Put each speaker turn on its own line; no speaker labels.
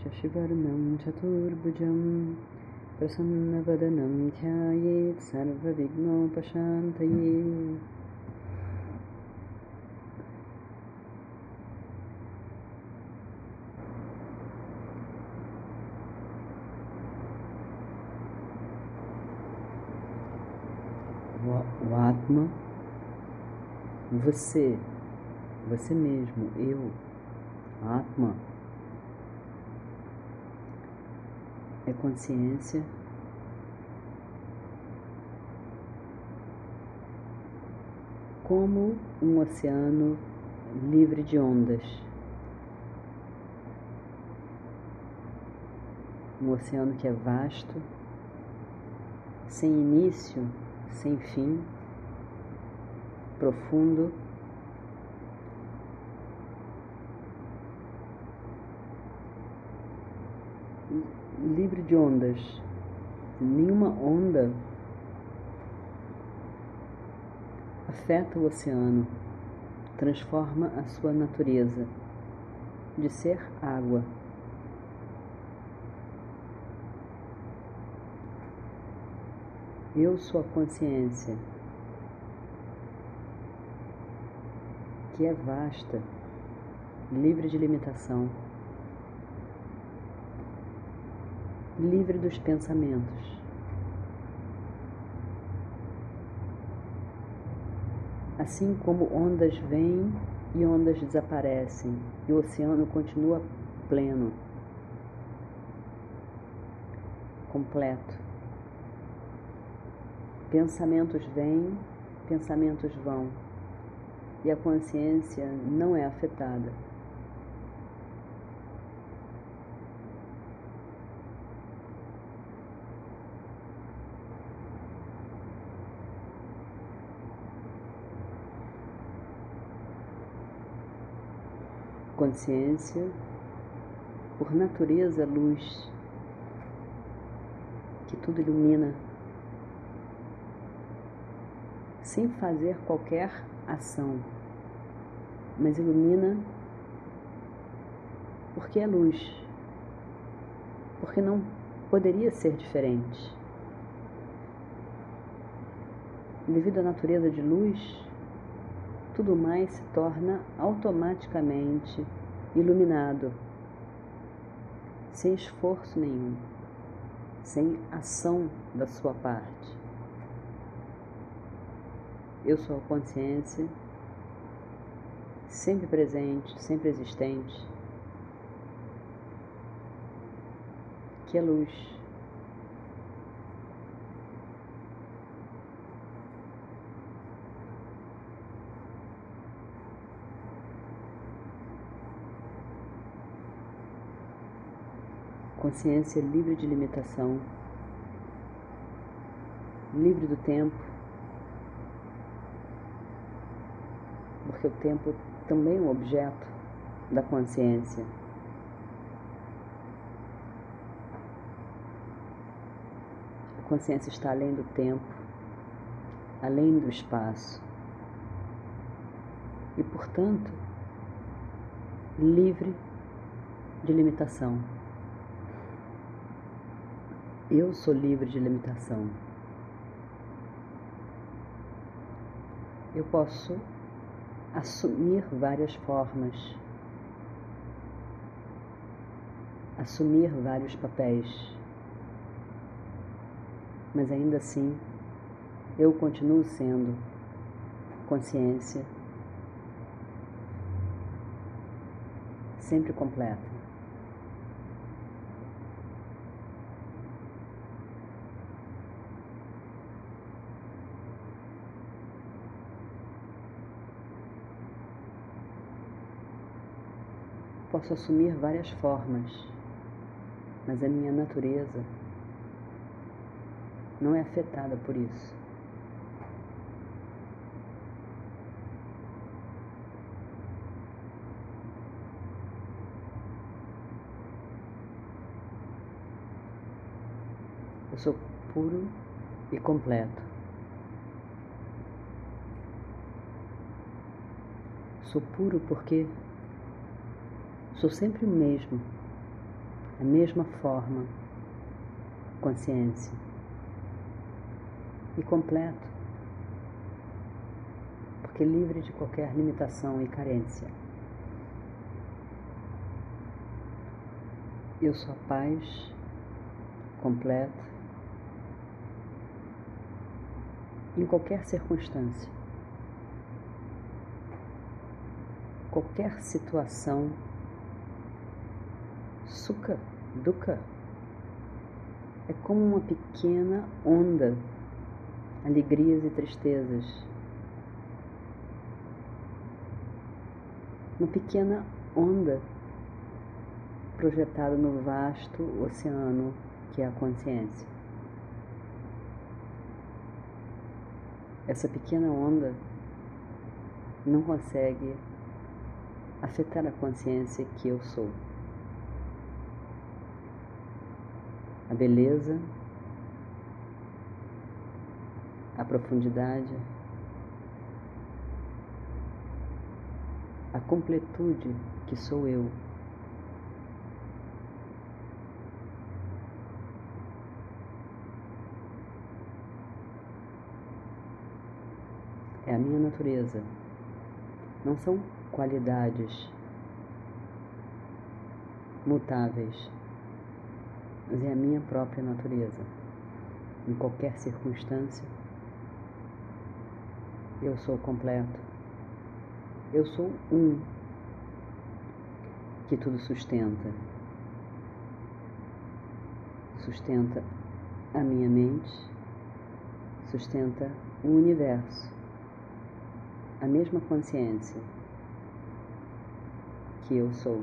Shashivarnam Chaturbhujam Prasannavadanam Dhyayet Sarvavignopashantaye O Atma, você, você mesmo, eu, Atma, é consciência como um oceano livre de ondas. Um oceano que é vasto, sem início, sem fim, profundo. Livre de ondas. Nenhuma onda afeta o oceano, transforma a sua natureza de ser água. Eu sou a consciência, que é vasta, livre de limitação. Livre dos pensamentos. Assim como ondas vêm e ondas desaparecem, e o oceano continua pleno, completo. Pensamentos vêm, pensamentos vão, e a consciência não é afetada. Consciência, por natureza, luz, que tudo ilumina, sem fazer qualquer ação, mas ilumina porque é luz, porque não poderia ser diferente. Devido à natureza de luz, tudo mais se torna automaticamente iluminado, sem esforço nenhum, sem ação da sua parte. Eu sou a consciência, sempre presente, sempre existente, que é luz. Consciência livre de limitação, livre do tempo, porque o tempo também é um objeto da consciência. A consciência está além do tempo, além do espaço e, portanto, livre de limitação. Eu sou livre de limitação. Eu posso assumir várias formas, assumir vários papéis, mas ainda assim eu continuo sendo consciência sempre completa. Posso assumir várias formas, mas a minha natureza não é afetada por isso. Eu sou puro e completo. Sou puro porque sou sempre o mesmo, a mesma forma, consciência. E completo, porque livre de qualquer limitação e carência. Eu sou a paz completa em qualquer circunstância, qualquer situação, suca, dukkha, é como uma pequena onda, alegrias e tristezas. Uma pequena onda projetada no vasto oceano que é a consciência. essa pequena onda não consegue afetar a consciência que eu sou. A beleza, a profundidade, a completude que sou eu. é a minha natureza. Não são qualidades mutáveis, mas é a minha própria natureza. Em qualquer circunstância, eu sou completo. Eu sou um que tudo sustenta. Sustenta a minha mente, sustenta o universo a mesma consciência que eu sou.